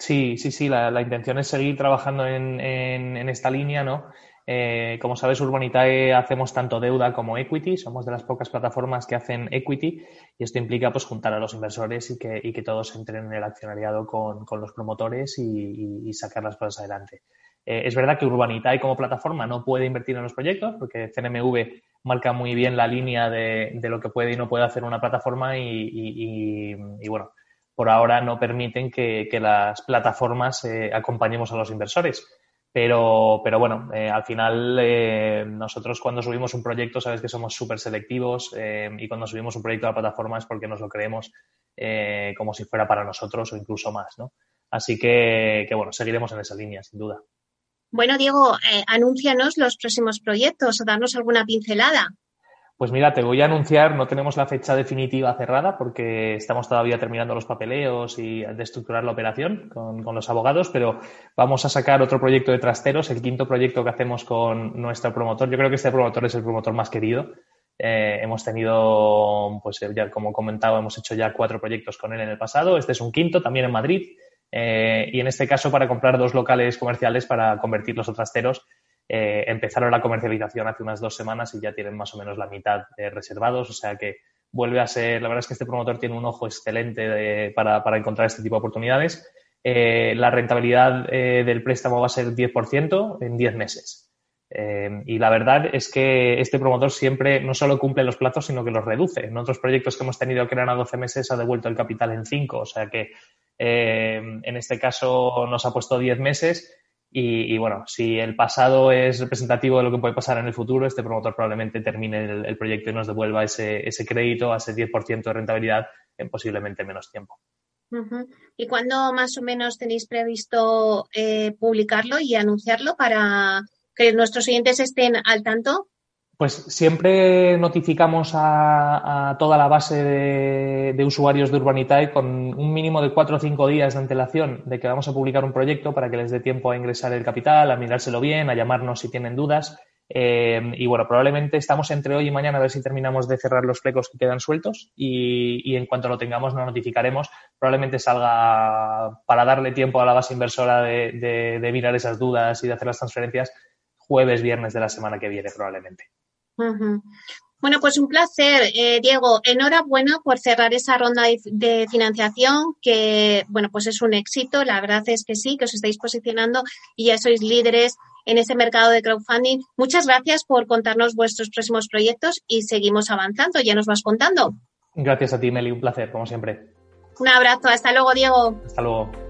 S7: Sí, sí, sí, la, la intención es seguir trabajando en, en, en esta línea, ¿no? Eh, como sabes, Urbanitae hacemos tanto deuda como equity. Somos de las pocas plataformas que hacen equity y esto implica pues juntar a los inversores y que, y que todos entren en el accionariado con, con los promotores y, y, sacar las cosas adelante. Eh, es verdad que Urbanitae como plataforma no puede invertir en los proyectos porque CNMV marca muy bien la línea de, de lo que puede y no puede hacer una plataforma y, bueno, por ahora no permiten que, que las plataformas eh, acompañemos a los inversores. Pero, pero bueno, eh, al final eh, nosotros cuando subimos un proyecto sabes que somos súper selectivos eh, y cuando subimos un proyecto a la plataforma es porque nos lo creemos eh, como si fuera para nosotros o incluso más, ¿no? Así que, que bueno, seguiremos en esa línea, sin duda.
S2: Bueno, Diego, eh, anúncianos los próximos proyectos o darnos alguna pincelada.
S7: Pues mira, te voy a anunciar, no tenemos la fecha definitiva cerrada porque estamos todavía terminando los papeleos y de estructurar la operación con, con, los abogados, pero vamos a sacar otro proyecto de trasteros, el quinto proyecto que hacemos con nuestro promotor. Yo creo que este promotor es el promotor más querido. Eh, hemos tenido, pues ya como comentaba, hemos hecho ya cuatro proyectos con él en el pasado. Este es un quinto, también en Madrid. Eh, y en este caso para comprar dos locales comerciales para convertirlos a trasteros eh, empezaron la comercialización hace unas dos semanas y ya tienen más o menos la mitad eh, reservados, o sea que vuelve a ser, la verdad es que este promotor tiene un ojo excelente de, para, para, encontrar este tipo de oportunidades la rentabilidad del préstamo va a ser 10% en 10 meses. y la verdad es que este promotor siempre no solo cumple los plazos, sino que los reduce. En otros proyectos que hemos tenido que eran a 12 meses ha devuelto el capital en 5. O sea que en este caso nos ha puesto 10 meses y, bueno, si el pasado es representativo de lo que puede pasar en el futuro, este promotor probablemente termine el, proyecto y nos devuelva ese, ese crédito a ese 10% de rentabilidad en posiblemente menos tiempo.
S2: ¿Y cuándo más o menos tenéis previsto eh, publicarlo y anunciarlo para que nuestros oyentes estén al tanto?
S7: Pues siempre notificamos a, toda la base de, usuarios de Urbanitae con un mínimo de cuatro o cinco días de antelación de que vamos a publicar un proyecto para que les dé tiempo a ingresar el capital, a mirárselo bien, a llamarnos si tienen dudas. Eh, y bueno, probablemente estamos entre hoy y mañana a ver si terminamos de cerrar los flecos que quedan sueltos y, en cuanto lo tengamos nos notificaremos. Probablemente salga para darle tiempo a la base inversora de mirar esas dudas y de hacer las transferencias jueves, viernes de la semana que viene probablemente.
S2: Bueno, pues un placer, eh, Diego. Enhorabuena por cerrar esa ronda de, financiación, que, bueno, pues es un éxito. La verdad es que sí, que os estáis posicionando y ya sois líderes en ese mercado de crowdfunding. Muchas gracias por contarnos vuestros próximos proyectos y seguimos avanzando. Ya nos vas contando.
S7: Gracias a ti, Meli. Un placer, como siempre.
S2: Un abrazo. Hasta luego, Diego.
S7: Hasta luego.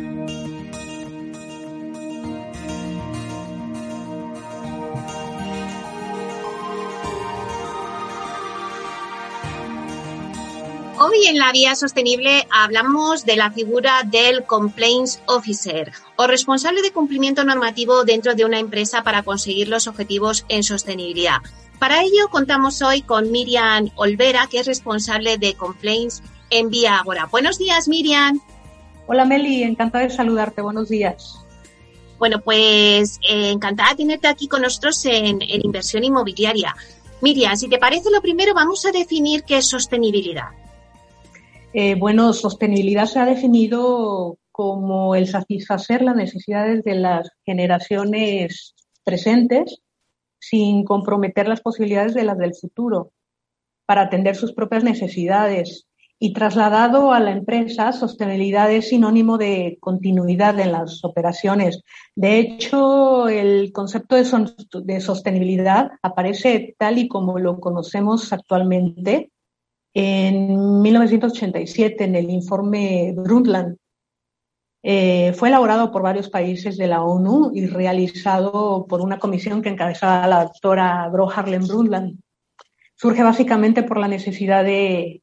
S2: Hoy en la vía sostenible hablamos de la figura del Complaints Officer o responsable de cumplimiento normativo dentro de una empresa para conseguir los objetivos en sostenibilidad. Para ello contamos hoy con Miriam Olvera, que es responsable de Complaints en Vía Agora. Buenos días, Miriam.
S8: Hola, Meli, encantada de saludarte. Buenos días.
S2: Bueno, pues eh, encantada de tenerte aquí con nosotros en, en inversión inmobiliaria. Miriam, si te parece lo primero, vamos a definir qué es sostenibilidad.
S8: Eh, bueno, sostenibilidad se ha definido como el satisfacer las necesidades de las generaciones presentes sin comprometer las posibilidades de las del futuro para atender sus propias necesidades. Y trasladado a la empresa, sostenibilidad es sinónimo de continuidad en las operaciones. De hecho, el concepto de, sostenibilidad aparece tal y como lo conocemos actualmente en 1987 en el informe Brundtland. Eh, fue elaborado por varios países de la ONU y realizado por una comisión que encabezaba la doctora Gro Harlem Brundtland. Surge básicamente por la necesidad de,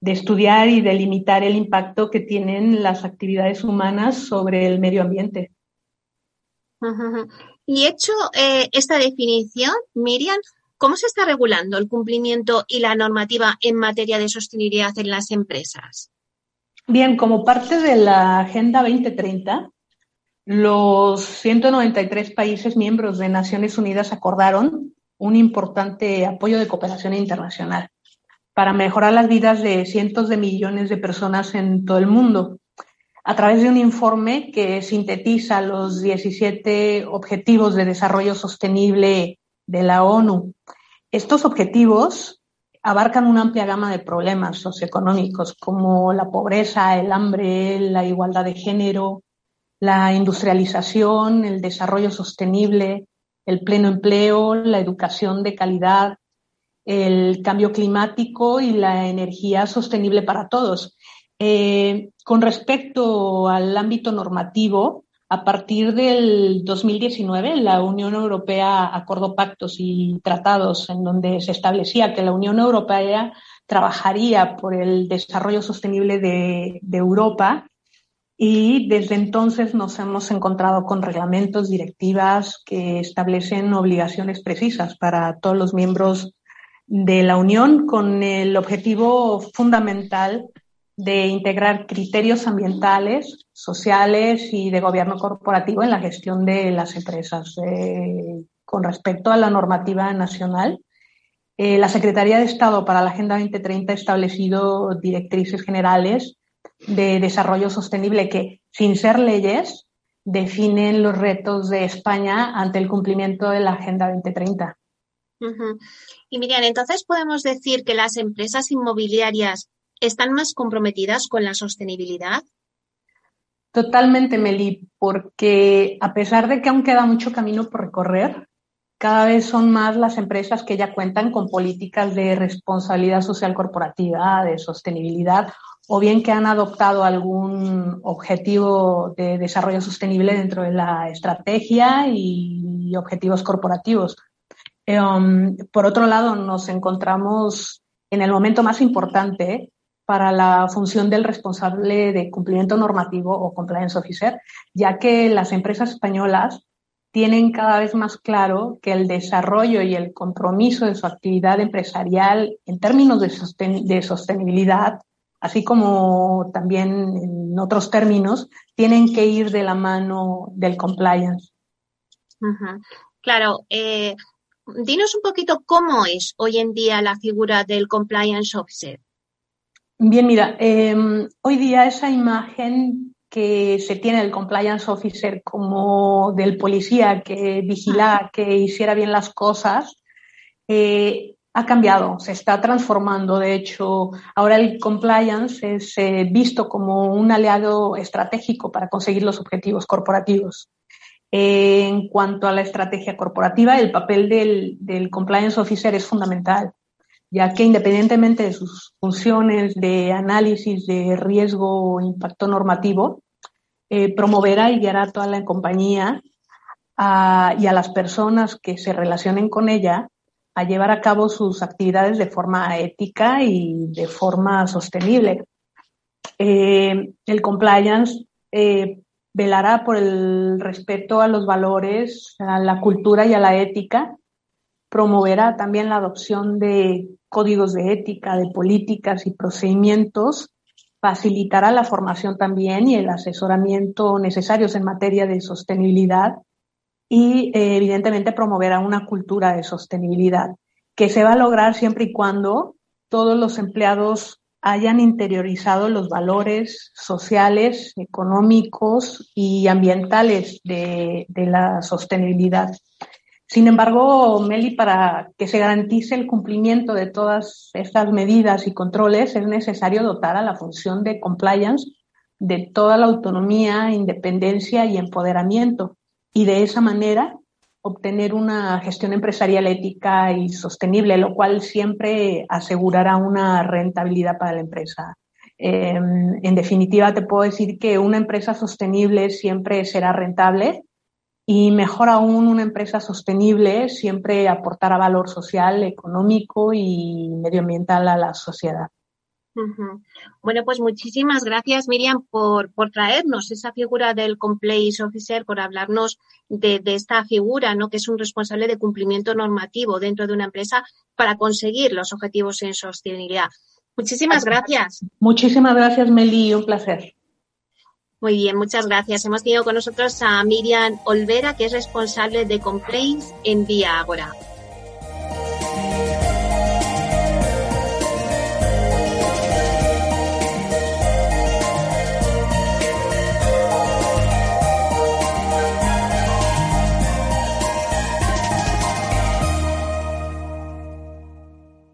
S8: estudiar y de limitar el impacto que tienen las actividades humanas sobre el medio ambiente.
S2: Y hecho eh, esta definición, Miriam, ¿Cómo se está regulando el cumplimiento y la normativa en materia de sostenibilidad en las empresas?
S8: Bien, como parte de la Agenda 2030, los 193 países miembros de Naciones Unidas acordaron un importante apoyo de cooperación internacional para mejorar las vidas de cientos de millones de personas en todo el mundo a través de un informe que sintetiza los 17 Objetivos de Desarrollo Sostenible de la ONU. Estos objetivos abarcan una amplia gama de problemas socioeconómicos como la pobreza, el hambre, la igualdad de género, la industrialización, el desarrollo sostenible, el pleno empleo, la educación de calidad, el cambio climático y la energía sostenible para todos. Eh, con respecto al ámbito normativo, a partir del 2019, la Unión Europea acordó pactos y tratados en donde se establecía que la Unión Europea trabajaría por el desarrollo sostenible de, Europa y desde entonces nos hemos encontrado con reglamentos, directivas que establecen obligaciones precisas para todos los miembros de la Unión con el objetivo fundamental de integrar criterios ambientales, sociales y de gobierno corporativo en la gestión de las empresas. Eh, con respecto a la normativa nacional, eh, la Secretaría de Estado para la Agenda 2030 ha establecido directrices generales de desarrollo sostenible que, sin ser leyes, definen los retos de España ante el cumplimiento de la Agenda 2030.
S2: Y Miriam, entonces podemos decir que las empresas inmobiliarias están más comprometidas con la sostenibilidad?
S8: Totalmente, Meli, porque a pesar de que aún queda mucho camino por recorrer, cada vez son más las empresas que ya cuentan con políticas de responsabilidad social corporativa, de sostenibilidad, o bien que han adoptado algún objetivo de desarrollo sostenible dentro de la estrategia y objetivos corporativos. Eh, um, por otro lado, nos encontramos en el momento más importante para la función del responsable de cumplimiento normativo o compliance officer, ya que las empresas españolas tienen cada vez más claro que el desarrollo y el compromiso de su actividad empresarial en términos de, sostenibilidad, así como también en otros términos, tienen que ir de la mano del compliance.
S2: Claro, eh, dinos un poquito cómo es hoy en día la figura del compliance officer.
S8: Bien, mira, em, hoy día esa imagen que se tiene del compliance officer como del policía que vigila que hiciera bien las cosas, eh, ha cambiado, se está transformando. De hecho, ahora el compliance es eh, visto como un aliado estratégico para conseguir los objetivos corporativos. en cuanto a la estrategia corporativa, el papel del, del compliance officer es fundamental ya que independientemente de sus funciones de análisis de riesgo o impacto normativo, eh, promoverá y guiará a toda la compañía y a las personas que se relacionen con ella a llevar a cabo sus actividades de forma ética y de forma sostenible. Eh, el compliance eh, velará por el respeto a los valores, a la cultura y a la ética. Promoverá también la adopción de códigos de ética, de políticas y procedimientos, facilitará la formación también y el asesoramiento necesarios en materia de sostenibilidad y eh, evidentemente promoverá una cultura de sostenibilidad que se va a lograr siempre y cuando todos los empleados hayan interiorizado los valores sociales, económicos y ambientales de la sostenibilidad. Sin embargo, Meli, para que se garantice el cumplimiento de todas estas medidas y controles, es necesario dotar a la función de compliance de toda la autonomía, independencia y empoderamiento, y de esa manera obtener una gestión empresarial ética y sostenible, lo cual siempre asegurará una rentabilidad para la empresa. Em, en definitiva, te puedo decir que una empresa sostenible siempre será rentable y mejor aún, una empresa sostenible siempre aportará valor social, económico y medioambiental a la sociedad.
S2: Bueno, pues muchísimas gracias, Miriam, por, por, traernos esa figura del Compliance Officer, por hablarnos de, esta figura, ¿no? que es un responsable de cumplimiento normativo dentro de una empresa para conseguir los objetivos en sostenibilidad. Muchísimas gracias.
S8: Muchísimas gracias, Meli, un placer.
S2: Muy bien, muchas gracias. Hemos tenido con nosotros a Miriam Olvera, que es responsable de complaints en Vía Agora.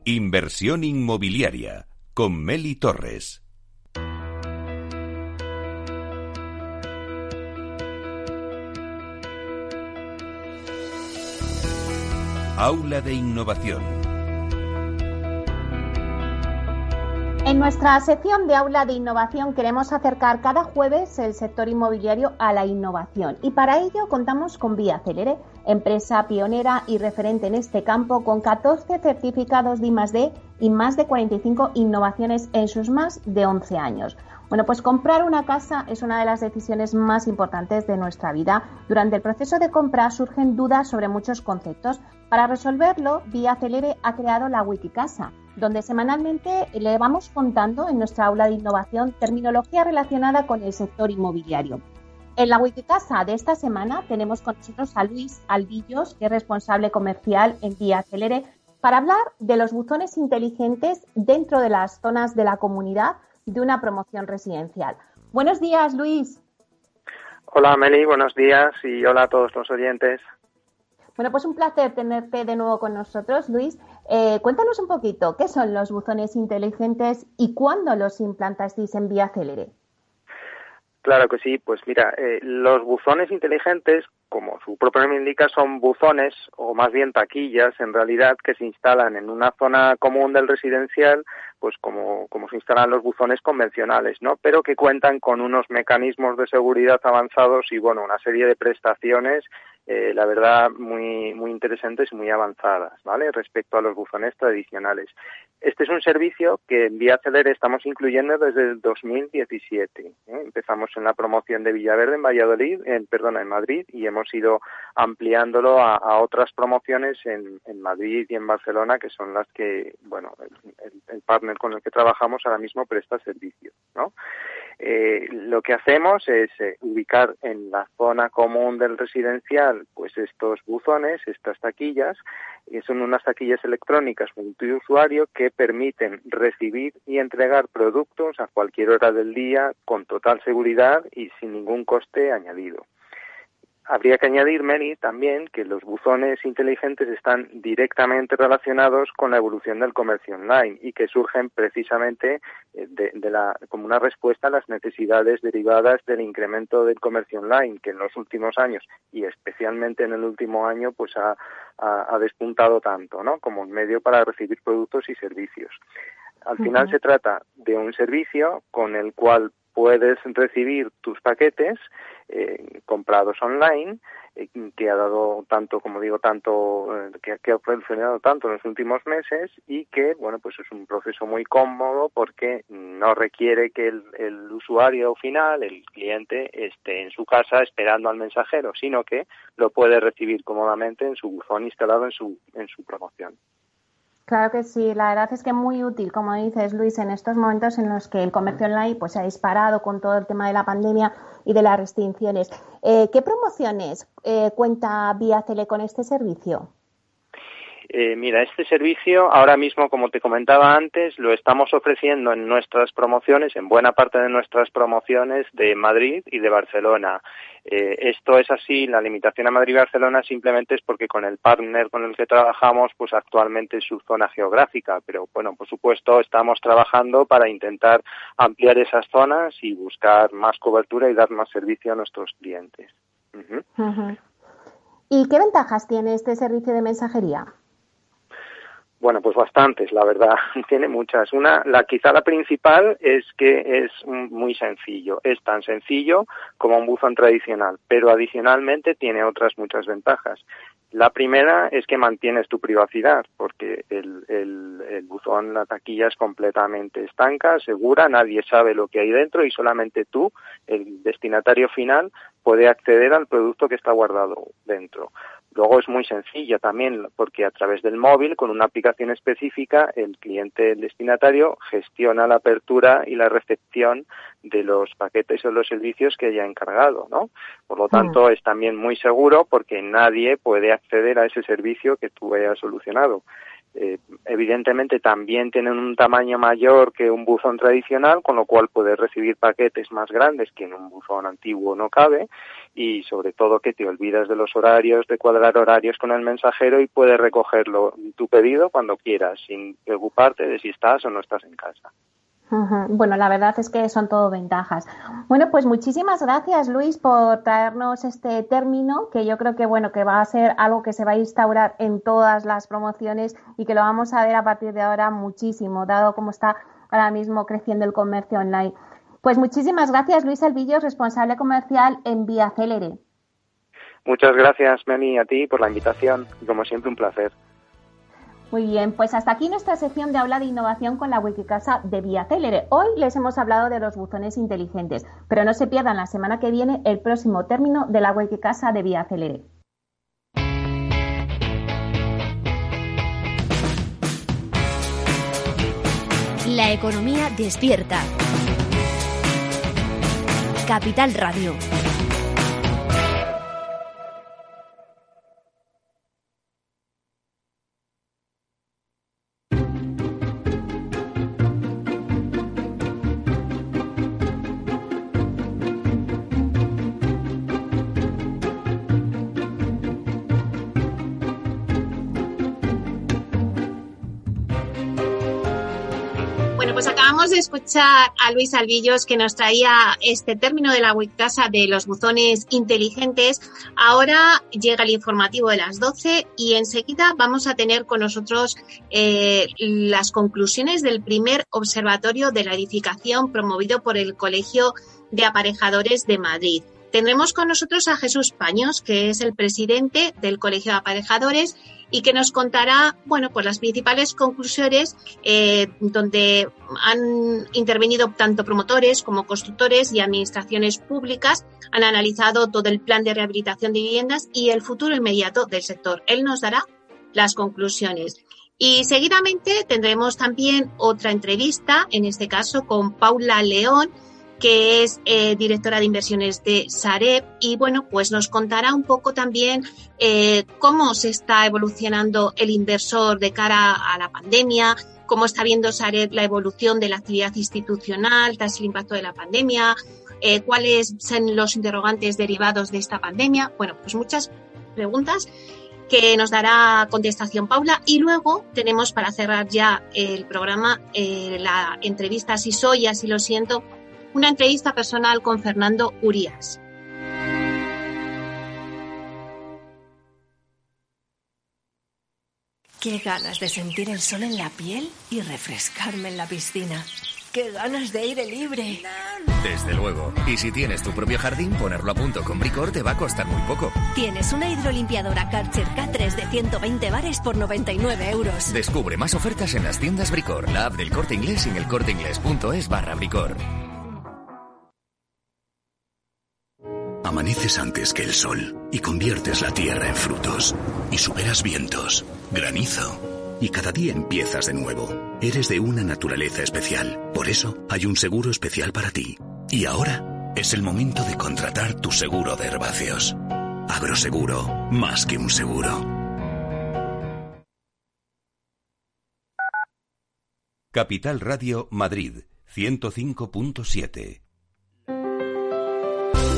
S1: Inversión inmobiliaria con Meli Torres. Aula de Innovación.
S2: En nuestra sección de aula de innovación queremos acercar cada jueves el sector inmobiliario a la innovación y para ello contamos con Vía Celere, empresa pionera y referente en este campo con 14 certificados de I+D y más de 45 innovaciones en sus más de 11 años. Bueno, pues comprar una casa es una de las decisiones más importantes de nuestra vida. Durante el proceso de compra surgen dudas sobre muchos conceptos. Para resolverlo, Vía Celere ha creado la Wikicasa, donde semanalmente le vamos contando en nuestra aula de innovación terminología relacionada con el sector inmobiliario. En la Wikicasa de esta semana tenemos con nosotros a Luis Albillos, que es responsable comercial en Vía Celere, para hablar de los buzones inteligentes dentro de las zonas de la comunidad de una promoción residencial. Buenos días, Luis.
S9: Hola, Meli, buenos días y hola a todos los oyentes.
S2: Bueno, pues un placer tenerte de nuevo con nosotros, Luis. Eh, cuéntanos un poquito, ¿qué son los buzones inteligentes y cuándo los implantasteis en Vía Célere?
S9: Claro que sí, pues mira, eh, los buzones inteligentes, como su propio nombre indica, son buzones o más bien taquillas en realidad que se instalan en una zona común del residencial, pues como, como se instalan los buzones convencionales, ¿no? Pero que cuentan con unos mecanismos de seguridad avanzados y bueno, una serie de prestaciones eh, la verdad, muy, muy interesantes y muy avanzadas, ¿vale? Respecto a los buzones tradicionales. Este es un servicio que en Vía Celere estamos incluyendo desde el 2017. ¿eh? Empezamos en la promoción de Villaverde en Valladolid, en, perdona, en Madrid, y hemos ido ampliándolo a, otras promociones en, Madrid y en Barcelona, que son las que, bueno, el, el partner con el que trabajamos ahora mismo presta servicio, ¿no? Eh, lo que hacemos es eh, ubicar en la zona común del residencial pues estos buzones, estas taquillas, que son unas taquillas electrónicas multiusuario que permiten recibir y entregar productos a cualquier hora del día con total seguridad y sin ningún coste añadido. Habría que añadir, Mary, también que los buzones inteligentes están directamente relacionados con la evolución del comercio online y que surgen precisamente eh, de, la, como una respuesta a las necesidades derivadas del incremento del comercio online, que en los últimos años y especialmente en el último año, pues ha, ha, despuntado tanto, ¿no? Como un medio para recibir productos y servicios. Al final se trata de un servicio con el cual puedes recibir tus paquetes eh, comprados online eh, que ha dado tanto como digo tanto eh, que, ha funcionado tanto en los últimos meses y que bueno pues es un proceso muy cómodo porque no requiere que el, el usuario final el cliente esté en su casa esperando al mensajero sino que lo puede recibir cómodamente en su buzón instalado en su en su promoción
S2: Claro que sí, la verdad es que muy útil, como dices Luis, en estos momentos en los que el comercio online pues, se ha disparado con todo el tema de la pandemia y de las restricciones. Eh, ¿Qué promociones eh, cuenta Vía Cele con este servicio?
S9: Eh, mira, este servicio ahora mismo, como te comentaba antes, lo estamos ofreciendo en nuestras promociones, en buena parte de nuestras promociones de Madrid y de Barcelona. Eh, esto es así, la limitación a Madrid y Barcelona simplemente es porque con el partner con el que trabajamos, pues actualmente es su zona geográfica, pero bueno, por supuesto estamos trabajando para intentar ampliar esas zonas y buscar más cobertura y dar más servicio a nuestros clientes.
S2: ¿Y qué ventajas tiene este servicio de mensajería?
S9: Bueno, pues bastantes, la verdad. Tiene muchas. Una, la quizá la principal es que es muy sencillo. Es tan sencillo como un buzón tradicional, pero adicionalmente tiene otras muchas ventajas. La primera es que mantienes tu privacidad, porque el, el, el buzón, la taquilla es completamente estanca, segura, nadie sabe lo que hay dentro y solamente tú, el destinatario final, puede acceder al producto que está guardado dentro. Luego es muy sencilla también porque a través del móvil, con una aplicación específica, el cliente el destinatario gestiona la apertura y la recepción de los paquetes o los servicios que haya encargado, ¿no? Por lo tanto, es también muy seguro porque nadie puede acceder a ese servicio que tú hayas solucionado. Eh, evidentemente también tienen un tamaño mayor que un buzón tradicional, con lo cual puedes recibir paquetes más grandes que en un buzón antiguo no cabe y sobre todo que te olvidas de los horarios, de cuadrar horarios con el mensajero y puedes recogerlo tu pedido cuando quieras, sin preocuparte de si estás o no estás en casa.
S2: Bueno, la verdad es que son todo ventajas. Bueno, pues muchísimas gracias, Luis, por traernos este término que yo creo que bueno que va a ser algo que se va a instaurar en todas las promociones y que lo vamos a ver a partir de ahora muchísimo, dado cómo está
S10: ahora mismo creciendo el comercio online. Pues muchísimas gracias, Luis Alvillos, responsable comercial en Vía Célere.
S9: Muchas gracias, Meni, a ti por la invitación y como siempre un placer.
S10: Muy bien, pues hasta aquí nuestra sección de habla de innovación con la Wikicasa de Vía Célere. Hoy les hemos hablado de los buzones inteligentes, pero no se pierdan la semana que viene el próximo término de la Wikicasa de Vía Célere.
S5: La economía despierta. Capital Radio.
S2: Escuchar a Luis Albillos que nos traía este término de la Wikicasa de los buzones inteligentes. Ahora llega el informativo de las 12 y enseguida vamos a tener con nosotros eh, las conclusiones del primer observatorio de la edificación promovido por el Colegio de Aparejadores de Madrid. Tendremos con nosotros a Jesús Paños, que es el presidente del Colegio de Aparejadores y que nos contará, bueno, pues las principales conclusiones eh, donde han intervenido tanto promotores como constructores y administraciones públicas, han analizado todo el plan de rehabilitación de viviendas y el futuro inmediato del sector. Él nos dará las conclusiones. Y seguidamente tendremos también otra entrevista, en este caso con Paula León, que es eh, directora de inversiones de Sareb y bueno, pues nos contará un poco también eh, cómo se está evolucionando el inversor de cara a la pandemia, cómo está viendo Sareb la evolución de la actividad institucional tras el impacto de la pandemia, eh, cuáles son los interrogantes derivados de esta pandemia. Bueno, pues muchas preguntas que nos dará contestación Paula y luego tenemos para cerrar ya el programa la entrevista si soy, así lo siento, una entrevista personal con Fernando Urias.
S11: Qué ganas de sentir el sol en la piel y refrescarme en la piscina. ¡Qué ganas de aire libre!
S12: Desde luego. Y si tienes tu propio jardín, ponerlo a punto con Bricor te va a costar muy poco.
S11: Tienes una hidrolimpiadora Karcher K3 de 120 bares por 99 euros.
S12: Descubre más ofertas en las tiendas Bricor, la app del Corte Inglés y en el corteinglés.es barra Bricor.
S13: Amaneces antes que el sol y conviertes la tierra en frutos y superas vientos, granizo y cada día empiezas de nuevo. Eres de una naturaleza especial, por eso hay un seguro especial para ti. Y ahora es el momento de contratar tu seguro de herbáceos. Agroseguro, más que un seguro.
S1: Capital Radio Madrid 105.7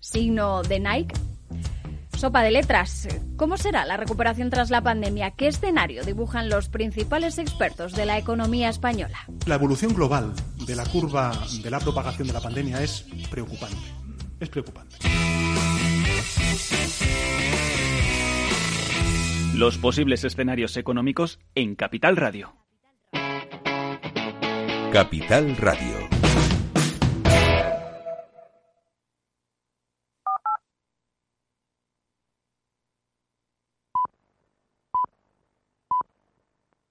S5: signo de Nike. Sopa de letras. ¿Cómo será la recuperación tras la pandemia? ¿Qué escenario dibujan los principales expertos de la economía española?
S14: La evolución global de la curva de la propagación de la pandemia es preocupante. Es preocupante.
S15: Los posibles escenarios económicos en Capital Radio.
S1: Capital Radio.